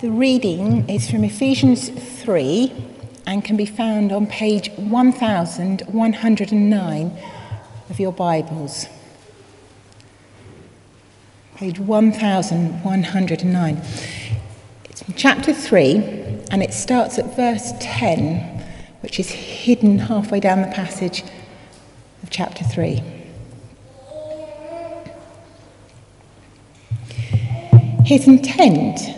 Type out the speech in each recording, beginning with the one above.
The reading is from Ephesians 3 and can be found on page 1109 of your Bibles. Page 1109. It's from chapter 3 and it starts at verse 10, which is hidden halfway down the passage of chapter 3. His intent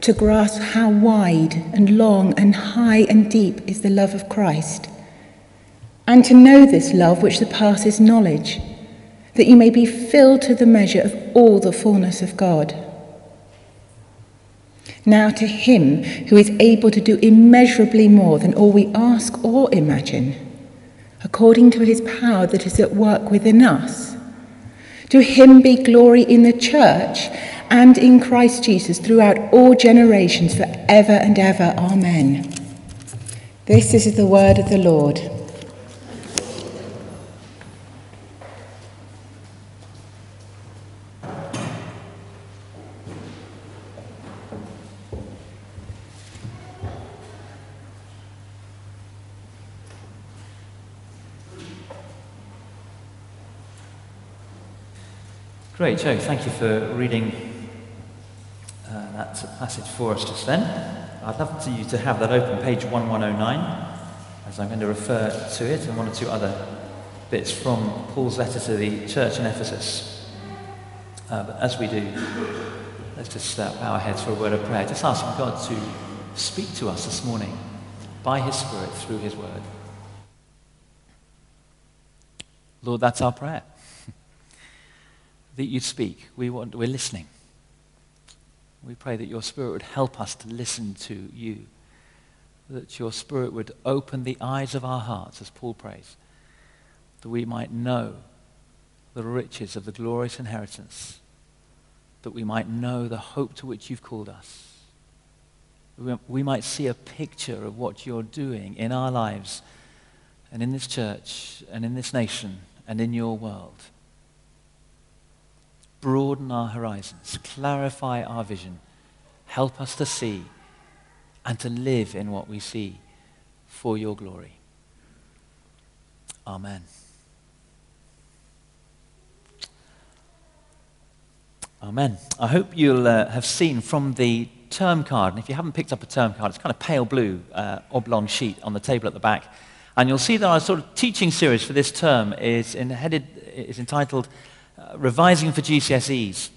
to grasp how wide and long and high and deep is the love of Christ, and to know this love which surpasses knowledge, that you may be filled to the measure of all the fullness of God. Now, to Him who is able to do immeasurably more than all we ask or imagine, according to His power that is at work within us, to Him be glory in the church and in Christ Jesus throughout all generations, forever and ever. Amen. This is the word of the Lord. Great, Joe. Thank you for reading that passage for us just then. I'd love to you to have that open, page 1109, as I'm going to refer to it and one or two other bits from Paul's letter to the church in Ephesus. Uh, but as we do, let's just uh, bow our heads for a word of prayer. Just asking God to speak to us this morning by His Spirit through His Word. Lord, that's our prayer. that you speak. We want, we're listening. We pray that your Spirit would help us to listen to you, that your Spirit would open the eyes of our hearts, as Paul prays, that we might know the riches of the glorious inheritance, that we might know the hope to which you've called us. We might see a picture of what you're doing in our lives and in this church and in this nation and in your world broaden our horizons, clarify our vision, help us to see and to live in what we see for your glory. Amen. Amen. I hope you'll uh, have seen from the term card, and if you haven't picked up a term card, it's kind of pale blue, uh, oblong sheet on the table at the back. And you'll see that our sort of teaching series for this term is, in headed, is entitled uh, revising for GCSEs,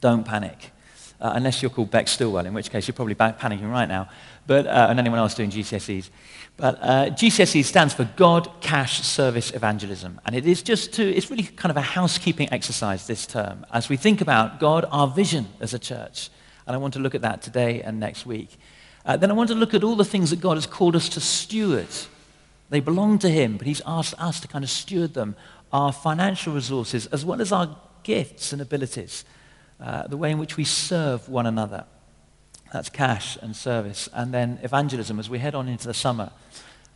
don't panic. Uh, unless you're called Beck Stillwell, in which case you're probably panicking right now, but, uh, and anyone else doing GCSEs. But uh, GCSE stands for God Cash Service Evangelism. And it is just to, it's really kind of a housekeeping exercise this term as we think about God, our vision as a church. And I want to look at that today and next week. Uh, then I want to look at all the things that God has called us to steward. They belong to Him, but He's asked us to kind of steward them our financial resources as well as our gifts and abilities, uh, the way in which we serve one another. That's cash and service. And then evangelism as we head on into the summer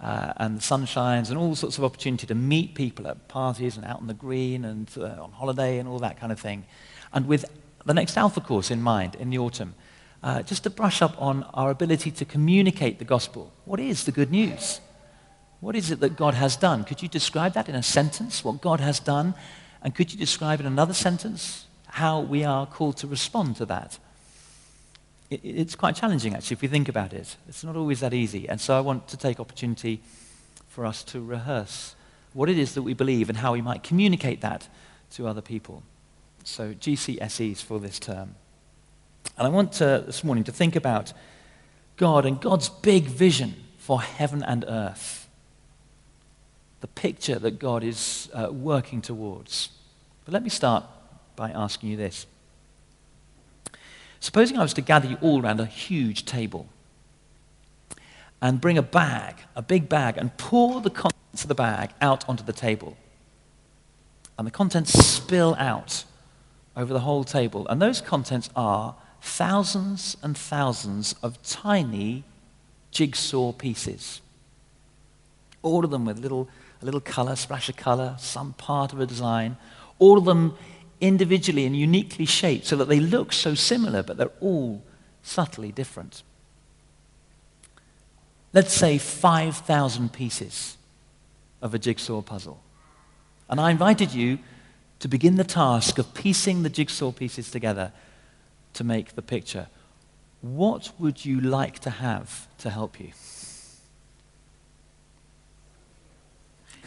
uh, and the sun shines and all sorts of opportunity to meet people at parties and out on the green and uh, on holiday and all that kind of thing. And with the next Alpha course in mind in the autumn, uh, just to brush up on our ability to communicate the gospel. What is the good news? What is it that God has done? Could you describe that in a sentence, what God has done? And could you describe in another sentence how we are called to respond to that? it's quite challenging, actually, if you think about it. It's not always that easy. And so I want to take opportunity for us to rehearse what it is that we believe and how we might communicate that to other people. So GCSEs for this term. And I want to, this morning to think about God and God's big vision for heaven and earth. The picture that God is uh, working towards. But let me start by asking you this. Supposing I was to gather you all around a huge table and bring a bag, a big bag, and pour the contents of the bag out onto the table. And the contents spill out over the whole table. And those contents are thousands and thousands of tiny jigsaw pieces. All of them with little, a little color, splash of color, some part of a design. All of them individually and uniquely shaped so that they look so similar, but they're all subtly different. Let's say 5,000 pieces of a jigsaw puzzle. And I invited you to begin the task of piecing the jigsaw pieces together to make the picture. What would you like to have to help you?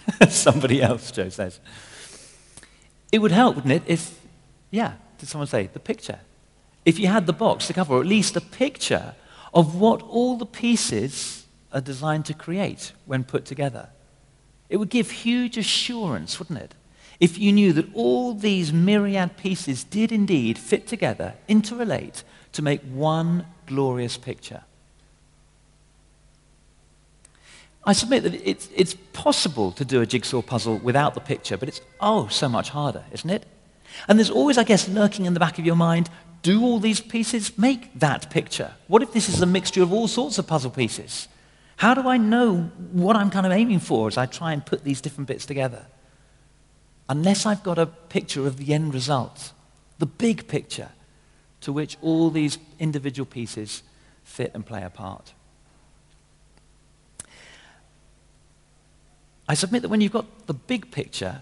Somebody else, Joe says. It would help, wouldn't it, if, yeah, did someone say, the picture? If you had the box, the cover, or at least a picture of what all the pieces are designed to create when put together. It would give huge assurance, wouldn't it? If you knew that all these myriad pieces did indeed fit together, interrelate, to make one glorious picture. I submit that it's, it's possible to do a jigsaw puzzle without the picture, but it's oh so much harder, isn't it? And there's always, I guess, lurking in the back of your mind do all these pieces make that picture? What if this is a mixture of all sorts of puzzle pieces? How do I know what I'm kind of aiming for as I try and put these different bits together? Unless I've got a picture of the end result, the big picture to which all these individual pieces fit and play a part. I submit that when you've got the big picture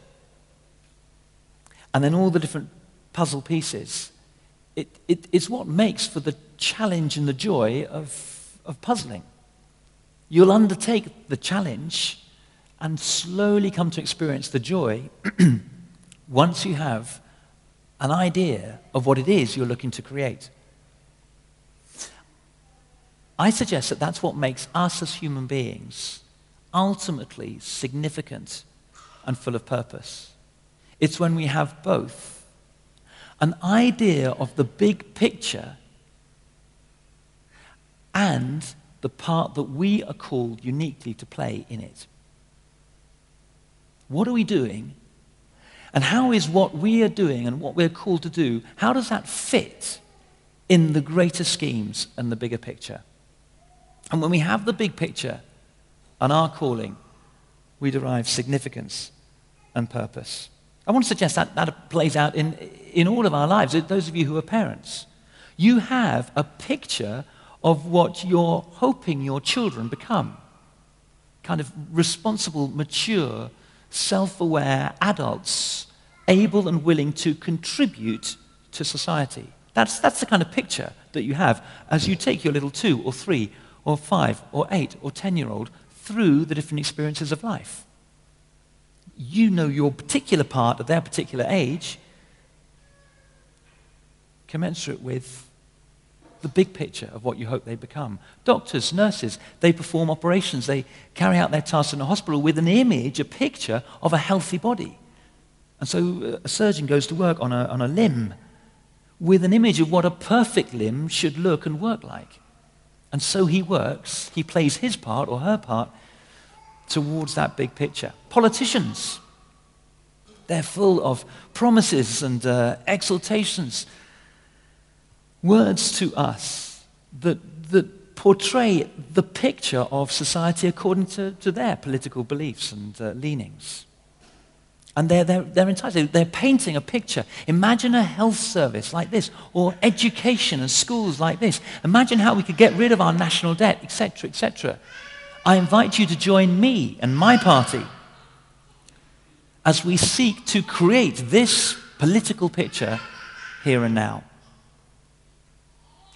and then all the different puzzle pieces, it, it, it's what makes for the challenge and the joy of, of puzzling. You'll undertake the challenge and slowly come to experience the joy once you have an idea of what it is you're looking to create. I suggest that that's what makes us as human beings ultimately significant and full of purpose. It's when we have both an idea of the big picture and the part that we are called uniquely to play in it. What are we doing? And how is what we are doing and what we're called to do, how does that fit in the greater schemes and the bigger picture? And when we have the big picture, and our calling, we derive significance and purpose. I want to suggest that that plays out in, in all of our lives. Those of you who are parents, you have a picture of what you're hoping your children become kind of responsible, mature, self aware adults, able and willing to contribute to society. That's, that's the kind of picture that you have as you take your little two or three or five or eight or ten year old through the different experiences of life. You know your particular part at their particular age, commensurate with the big picture of what you hope they become. Doctors, nurses, they perform operations, they carry out their tasks in a hospital with an image, a picture of a healthy body. And so uh, a surgeon goes to work on a, on a limb with an image of what a perfect limb should look and work like. And so he works, he plays his part or her part towards that big picture. Politicians, they're full of promises and uh, exaltations, words to us that, that portray the picture of society according to, to their political beliefs and uh, leanings. And they're, they're, they're entitled, they're painting a picture. Imagine a health service like this, or education and schools like this. Imagine how we could get rid of our national debt, etc., etc. I invite you to join me and my party as we seek to create this political picture here and now.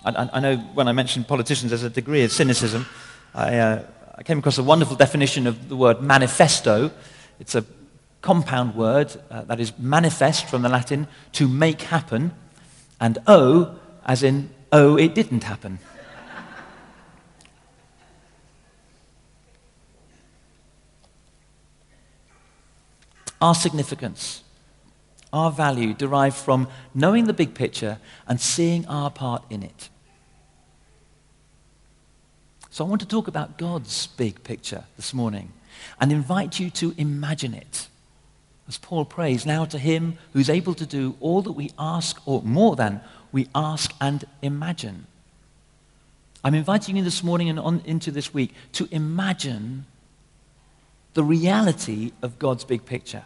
I, I, know when I mentioned politicians, there's a degree of cynicism. I, uh, I came across a wonderful definition of the word manifesto. It's a compound word uh, that is manifest from the Latin, to make happen, and O, as in, oh, it didn't happen. Our significance, our value derived from knowing the big picture and seeing our part in it. So I want to talk about God's big picture this morning and invite you to imagine it. As Paul prays, now to him who's able to do all that we ask, or more than we ask and imagine. I'm inviting you this morning and on into this week to imagine the reality of God's big picture.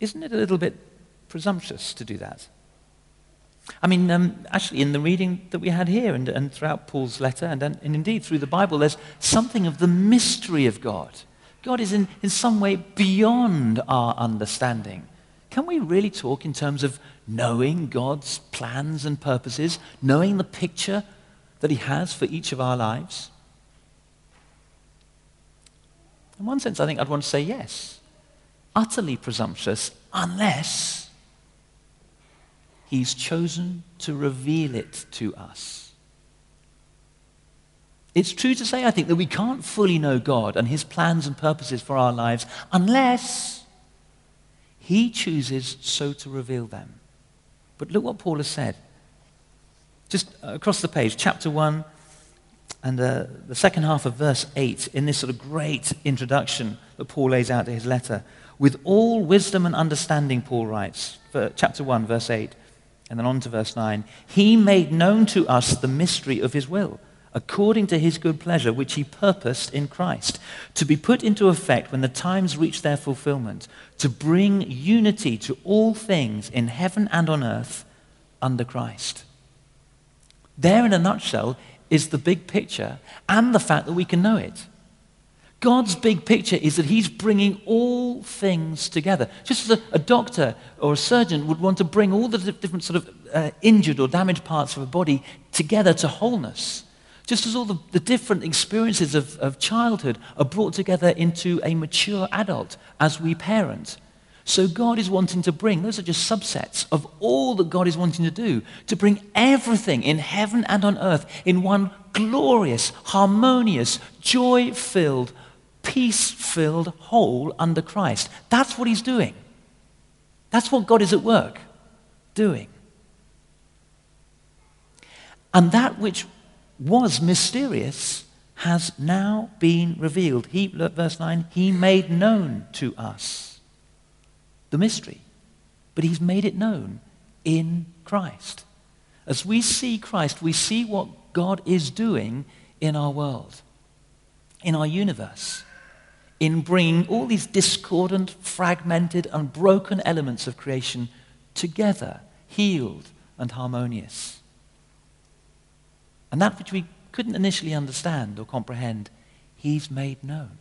Isn't it a little bit presumptuous to do that? I mean, um, actually, in the reading that we had here and, and throughout Paul's letter, and, and, indeed through the Bible, there's something of the mystery of God. God is in, in some way beyond our understanding. Can we really talk in terms of knowing God's plans and purposes, knowing the picture that He has for each of our lives? In one sense, I think I'd want to say yes. Utterly presumptuous, unless He's chosen to reveal it to us. It's true to say, I think, that we can't fully know God and His plans and purposes for our lives unless He chooses so to reveal them. But look what Paul has said. Just across the page, chapter 1 and uh, the second half of verse 8, in this sort of great introduction that Paul lays out to his letter. With all wisdom and understanding, Paul writes, for chapter 1, verse 8, and then on to verse 9. He made known to us the mystery of his will, according to his good pleasure, which he purposed in Christ, to be put into effect when the times reach their fulfillment, to bring unity to all things in heaven and on earth under Christ. There, in a nutshell, is the big picture and the fact that we can know it. God's big picture is that He's bringing all things together. Just as a, a doctor or a surgeon would want to bring all the different sort of uh, injured or damaged parts of a body together to wholeness. Just as all the, the different experiences of, of childhood are brought together into a mature adult as we parent. So God is wanting to bring, those are just subsets of all that God is wanting to do, to bring everything in heaven and on earth in one glorious, harmonious, joy filled, peace filled whole under Christ. That's what he's doing. That's what God is at work doing. And that which was mysterious has now been revealed. He, verse 9, he made known to us the mystery, but he's made it known in Christ. As we see Christ, we see what God is doing in our world, in our universe in bringing all these discordant, fragmented, and broken elements of creation together, healed and harmonious. And that which we couldn't initially understand or comprehend, he's made known.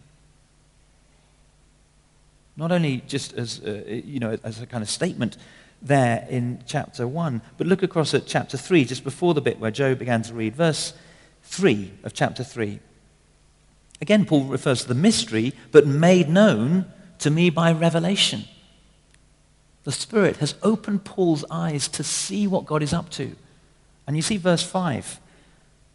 Not only just as, uh, you know, as a kind of statement there in chapter 1, but look across at chapter 3, just before the bit where Joe began to read. Verse 3 of chapter 3. Again, Paul refers to the mystery, but made known to me by revelation. The Spirit has opened Paul's eyes to see what God is up to. And you see verse 5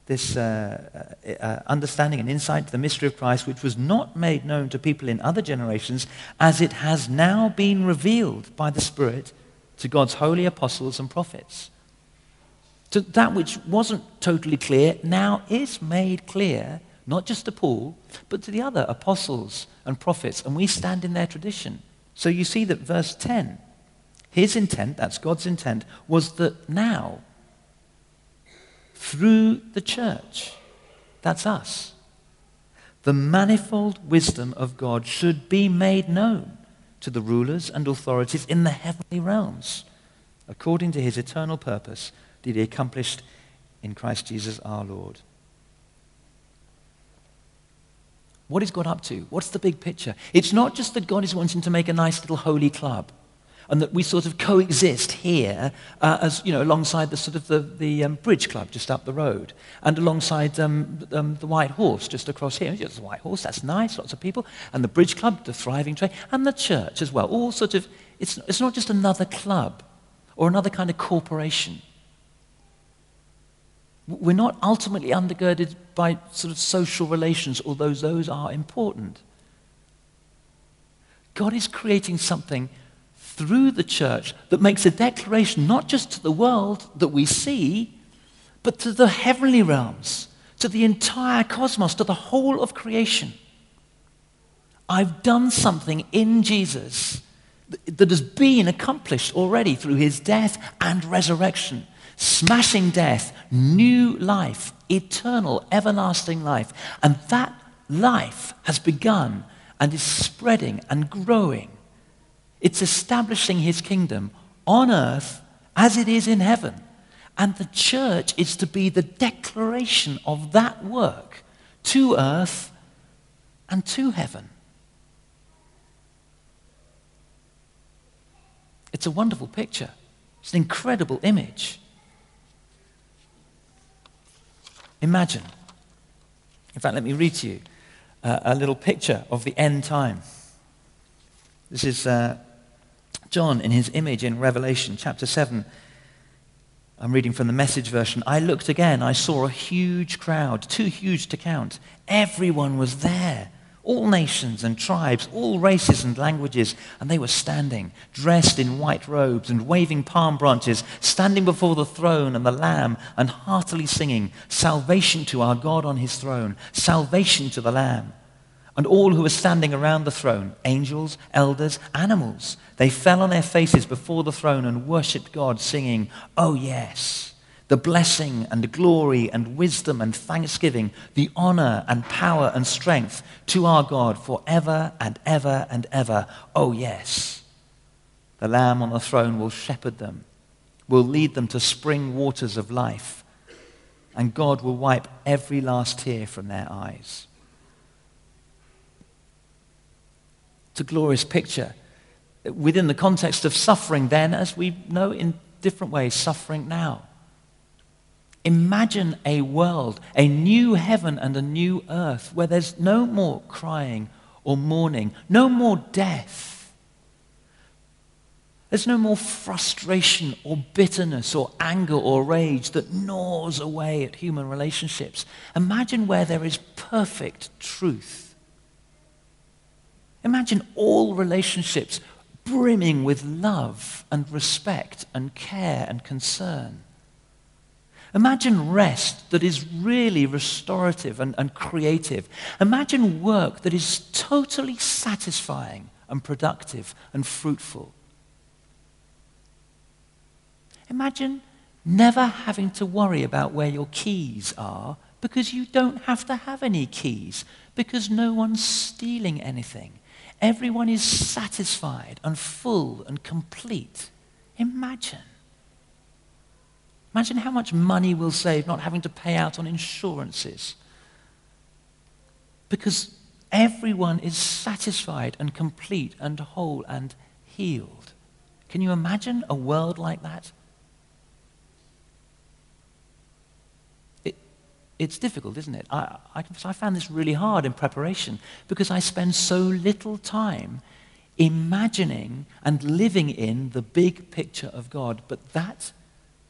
this uh, uh, uh, understanding and insight to the mystery of Christ, which was not made known to people in other generations, as it has now been revealed by the Spirit to God's holy apostles and prophets. So that which wasn't totally clear now is made clear not just to Paul, but to the other apostles and prophets, and we stand in their tradition. So you see that verse 10, his intent, that's God's intent, was that now, through the church, that's us, the manifold wisdom of God should be made known to the rulers and authorities in the heavenly realms, according to his eternal purpose that he accomplished in Christ Jesus our Lord. What is God up to? What's the big picture? It's not just that God is wanting to make a nice little holy club. and that we sort of coexist here uh, as, you know, alongside the sort of the, the um, bridge club just up the road and alongside um, um, the White Horse just across here. Just the White Horse, that's nice, lots of people. And the bridge club, the thriving trade, and the church as well. All sort of, it's, it's not just another club or another kind of corporation. We're not ultimately undergirded by sort of social relations, although those are important. God is creating something through the church that makes a declaration not just to the world that we see, but to the heavenly realms, to the entire cosmos, to the whole of creation. I've done something in Jesus that has been accomplished already through his death and resurrection, smashing death, new life, eternal, everlasting life. And that life has begun and is spreading and growing it's establishing his kingdom on earth as it is in heaven. And the church is to be the declaration of that work to earth and to heaven. It's a wonderful picture. It's an incredible image. Imagine. In fact, let me read to you uh, a little picture of the end time. This is uh, John in his image in Revelation chapter 7. I'm reading from the message version. I looked again. I saw a huge crowd, too huge to count. Everyone was there. All nations and tribes, all races and languages. And they were standing, dressed in white robes and waving palm branches, standing before the throne and the Lamb and heartily singing, Salvation to our God on his throne, salvation to the Lamb. And all who were standing around the throne, angels, elders, animals, they fell on their faces before the throne and worshipped God, singing, Oh, yes, the blessing and glory and wisdom and thanksgiving, the honor and power and strength to our God forever and ever and ever. Oh, yes. The Lamb on the throne will shepherd them, will lead them to spring waters of life, and God will wipe every last tear from their eyes. It's a glorious picture within the context of suffering then, as we know in different ways, suffering now. Imagine a world, a new heaven and a new earth where there's no more crying or mourning, no more death. There's no more frustration or bitterness or anger or rage that gnaws away at human relationships. Imagine where there is perfect truth Imagine all relationships brimming with love and respect and care and concern. Imagine rest that is really restorative and, and, creative. Imagine work that is totally satisfying and productive and fruitful. Imagine never having to worry about where your keys are because you don't have to have any keys because no one's stealing anything. Everyone is satisfied and full and complete. Imagine. Imagine how much money we'll save not having to pay out on insurances. Because everyone is satisfied and complete and whole and healed. Can you imagine a world like that? it's difficult, isn't it? I, I, I found this really hard in preparation because I spend so little time imagining and living in the big picture of God. But that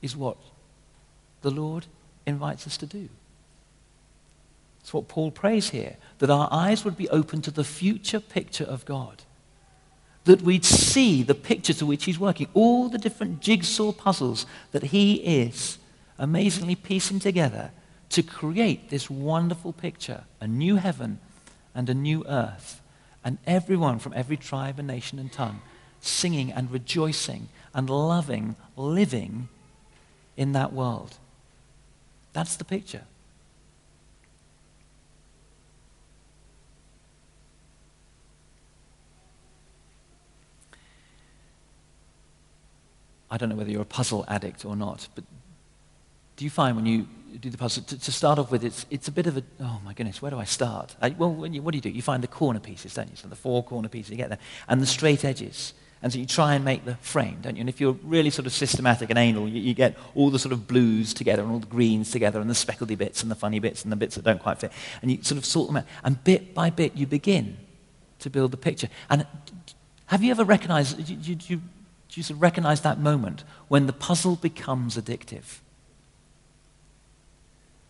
is what the Lord invites us to do. It's what Paul prays here that our eyes would be open to the future picture of God. That we'd see the picture to which He's working, all the different jigsaw puzzles that He is amazingly piecing together to create this wonderful picture a new heaven and a new earth, and everyone from every tribe and nation and tongue singing and rejoicing and loving, living in that world. That's the picture. I don't know whether you're a puzzle addict or not, but do you find when you do the puzzle, to, to, start off with, it's, it's a bit of a, oh my goodness, where do I start? I, well, you, what do you do? You find the corner pieces, don't you? So the four corner pieces, you get there. And the straight edges. And so you try and make the frame, don't you? And if you're really sort of systematic and anal, you, you, get all the sort of blues together and all the greens together and the speckledy bits and the funny bits and the bits that don't quite fit. And you sort of sort them out. And bit by bit, you begin to build the picture. And have you ever recognized, do you, do you, do you sort of recognize that moment when the puzzle becomes addictive?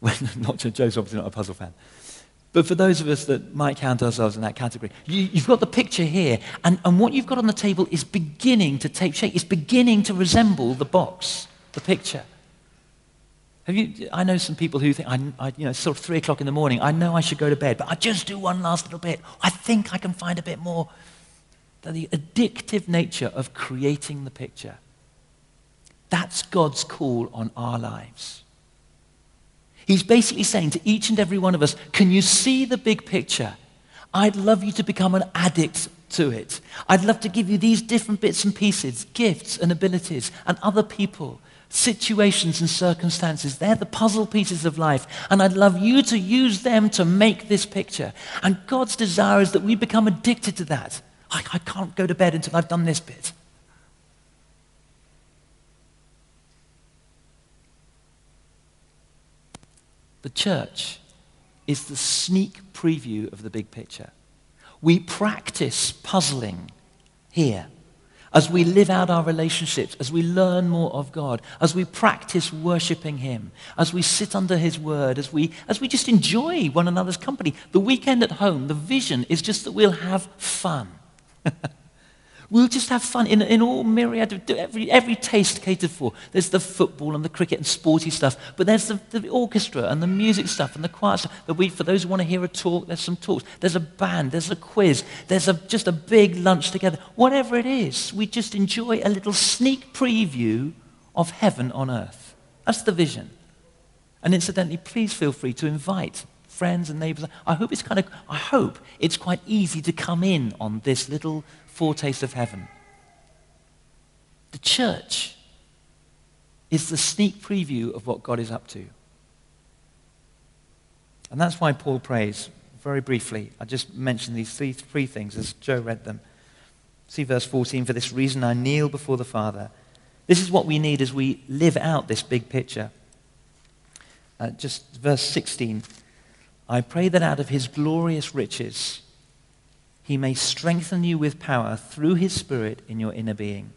When, not Joe's obviously not a puzzle fan. But for those of us that might count ourselves in that category, you, have got the picture here, and, and what you've got on the table is beginning to take shape. It's beginning to resemble the box, the picture. Have you, I know some people who think, I, I, you know, sort of three o'clock in the morning, I know I should go to bed, but I just do one last little bit. I think I can find a bit more. The addictive nature of creating the picture. That's God's call on our lives. He's basically saying to each and every one of us, Can you see the big picture? I'd love you to become an addict to it. I'd love to give you these different bits and pieces, gifts and abilities, and other people, situations and circumstances. They're the puzzle pieces of life. And I'd love you to use them to make this picture. And God's desire is that we become addicted to that. I, I can't go to bed until I've done this bit. The church is the sneak preview of the big picture. We practice puzzling here as we live out our relationships, as we learn more of God, as we practice worshiping Him, as we sit under His word, as we, as we just enjoy one another's company. The weekend at home, the vision is just that we'll have fun. We'll just have fun in, in all myriad of every, every taste catered for. There's the football and the cricket and sporty stuff, but there's the, the orchestra and the music stuff and the choir stuff. That We, for those who want to hear a talk, there's some talks. There's a band, there's a quiz, there's a, just a big lunch together. Whatever it is, we just enjoy a little sneak preview of heaven on earth. That's the vision. And incidentally, please feel free to invite friends and neighbors. I hope it's kind of, I hope it's quite easy to come in on this little foretaste of heaven. The church is the sneak preview of what God is up to. And that's why Paul prays, very briefly. I just mentioned these three, three things as Joe read them. See verse 14 For this reason I kneel before the Father. This is what we need as we live out this big picture. Uh, just verse 16. I pray that out of his glorious riches, he may strengthen you with power through his Spirit in your inner being.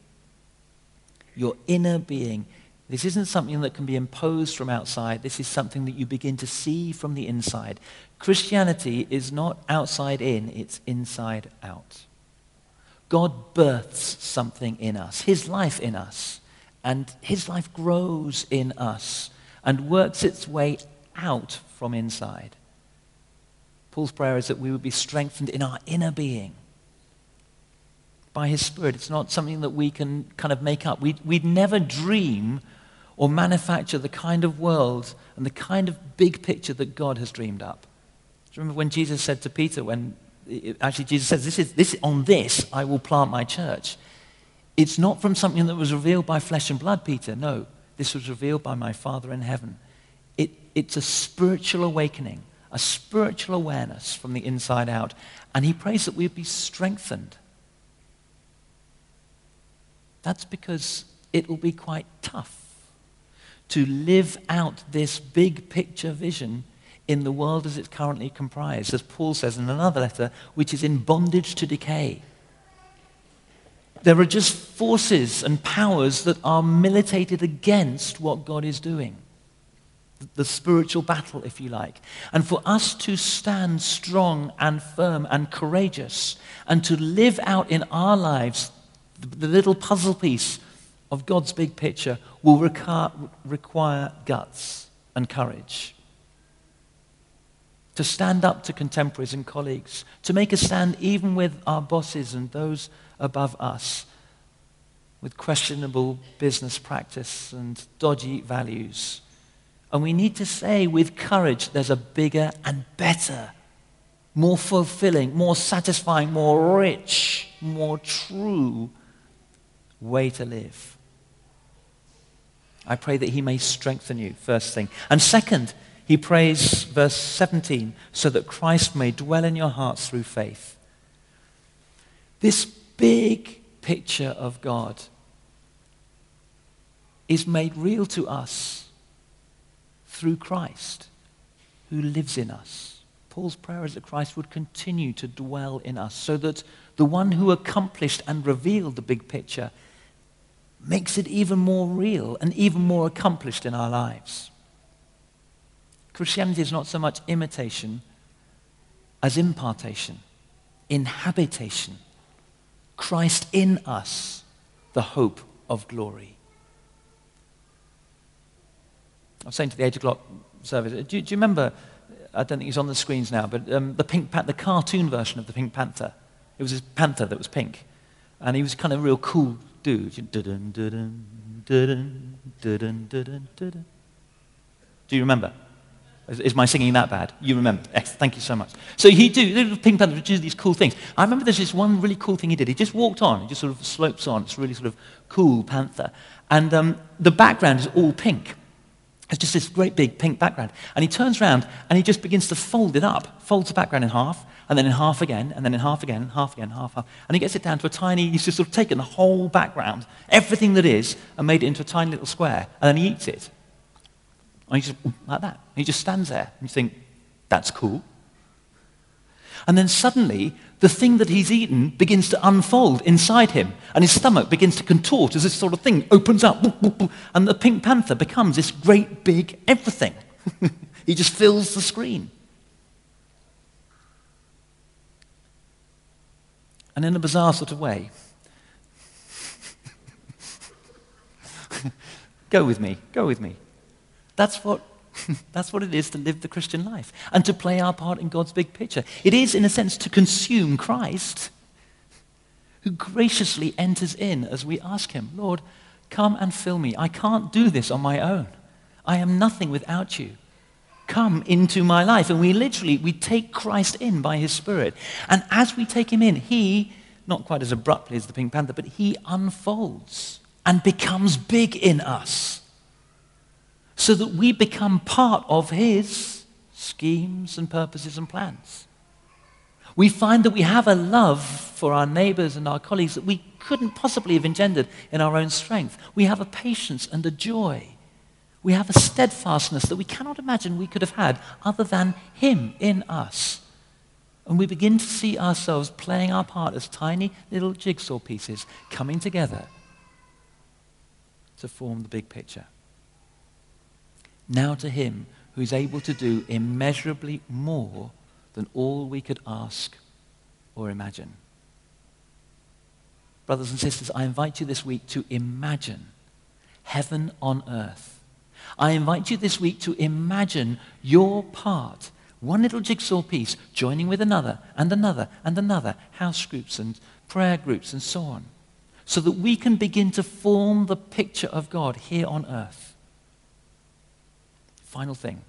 Your inner being. This isn't something that can be imposed from outside. This is something that you begin to see from the inside. Christianity is not outside in, it's inside out. God births something in us, his life in us, and his life grows in us and works its way out from inside. Paul's prayer is that we would be strengthened in our inner being by his Spirit. It's not something that we can kind of make up. We'd, we'd never dream or manufacture the kind of world and the kind of big picture that God has dreamed up. Do you remember when Jesus said to Peter, when actually Jesus says, this is, this, on this I will plant my church. It's not from something that was revealed by flesh and blood, Peter. No, this was revealed by my Father in heaven. It, it's a spiritual awakening a spiritual awareness from the inside out. And he prays that we be strengthened. That's because it will be quite tough to live out this big picture vision in the world as it's currently comprised, as Paul says in another letter, which is in bondage to decay. There are just forces and powers that are militated against what God is doing the spiritual battle, if you like. And for us to stand strong and firm and courageous and to live out in our lives the, little puzzle piece of God's big picture will require guts and courage. To stand up to contemporaries and colleagues, to make a stand even with our bosses and those above us, with questionable business practice and dodgy values and we need to say with courage, there's a bigger and better, more fulfilling, more satisfying, more rich, more true way to live. I pray that he may strengthen you, first thing. And second, he prays, verse 17, so that Christ may dwell in your hearts through faith. This big picture of God is made real to us through Christ who lives in us. Paul's prayer is that Christ would continue to dwell in us so that the one who accomplished and revealed the big picture makes it even more real and even more accomplished in our lives. Christianity is not so much imitation as impartation, inhabitation. Christ in us, the hope of glory. I was saying to the 8 o'clock service, do, do you remember, I don't think he's on the screens now, but um, the, Pink Pan- the cartoon version of the Pink Panther? It was a panther that was pink. And he was kind of a real cool dude. Do you remember? Is, my singing that bad? You remember. Thank you so much. So he do, little Pink Panther would do these cool things. I remember there's this one really cool thing he did. He just walked on. He just sort of slopes on. It's really sort of cool panther. And um, the background is all pink. It's just this great big pink background. And he turns around and he just begins to fold it up, folds the background in half, and then in half again, and then in half again, half again, half, half. And he gets it down to a tiny, he's just sort of taken the whole background, everything that is, and made it into a tiny little square. And then he eats it. And he just, like that. And he just stands there. And you think, that's cool. And then suddenly, the thing that he's eaten begins to unfold inside him, and his stomach begins to contort as this sort of thing opens up, and the Pink Panther becomes this great big everything. he just fills the screen. And in a bizarre sort of way, go with me, go with me. That's what That's what it is to live the Christian life and to play our part in God's big picture. It is, in a sense, to consume Christ, who graciously enters in as we ask Him, Lord, come and fill me. I can't do this on my own. I am nothing without you. Come into my life. And we literally, we take Christ in by His Spirit. And as we take Him in, He, not quite as abruptly as the Pink Panther, but He unfolds and becomes big in us so that we become part of His schemes and purposes and plans. We find that we have a love for our neighbors and our colleagues that we couldn't possibly have engendered in our own strength. We have a patience and a joy. We have a steadfastness that we cannot imagine we could have had other than Him in us. And we begin to see ourselves playing our part as tiny little jigsaw pieces coming together to form the big picture. Now to him who is able to do immeasurably more than all we could ask or imagine. Brothers and sisters, I invite you this week to imagine heaven on earth. I invite you this week to imagine your part, one little jigsaw piece, joining with another and another and another, house groups and prayer groups and so on, so that we can begin to form the picture of God here on earth. Final thing.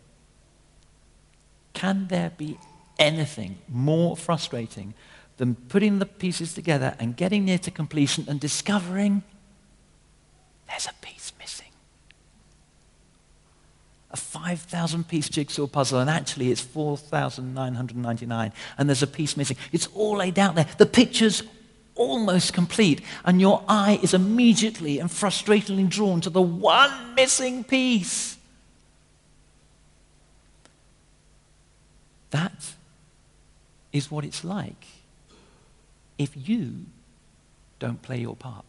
Can there be anything more frustrating than putting the pieces together and getting near to completion and discovering there's a piece missing? A 5,000 piece jigsaw puzzle, and actually it's 4,999, and there's a piece missing. It's all laid out there. The picture's almost complete, and your eye is immediately and frustratingly drawn to the one missing piece. That is what it's like if you don't play your part.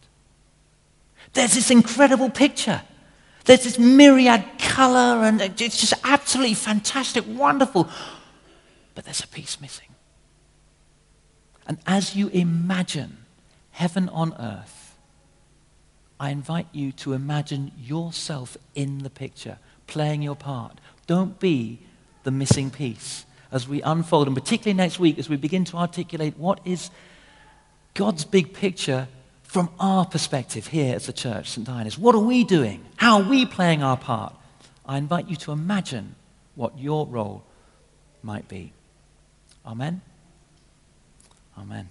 There's this incredible picture. There's this myriad color, and it's just absolutely fantastic, wonderful. But there's a piece missing. And as you imagine heaven on earth, I invite you to imagine yourself in the picture, playing your part. Don't be the missing piece as we unfold, and particularly next week as we begin to articulate what is God's big picture from our perspective here as the church, St. Dionis'. What are we doing? How are we playing our part? I invite you to imagine what your role might be. Amen? Amen.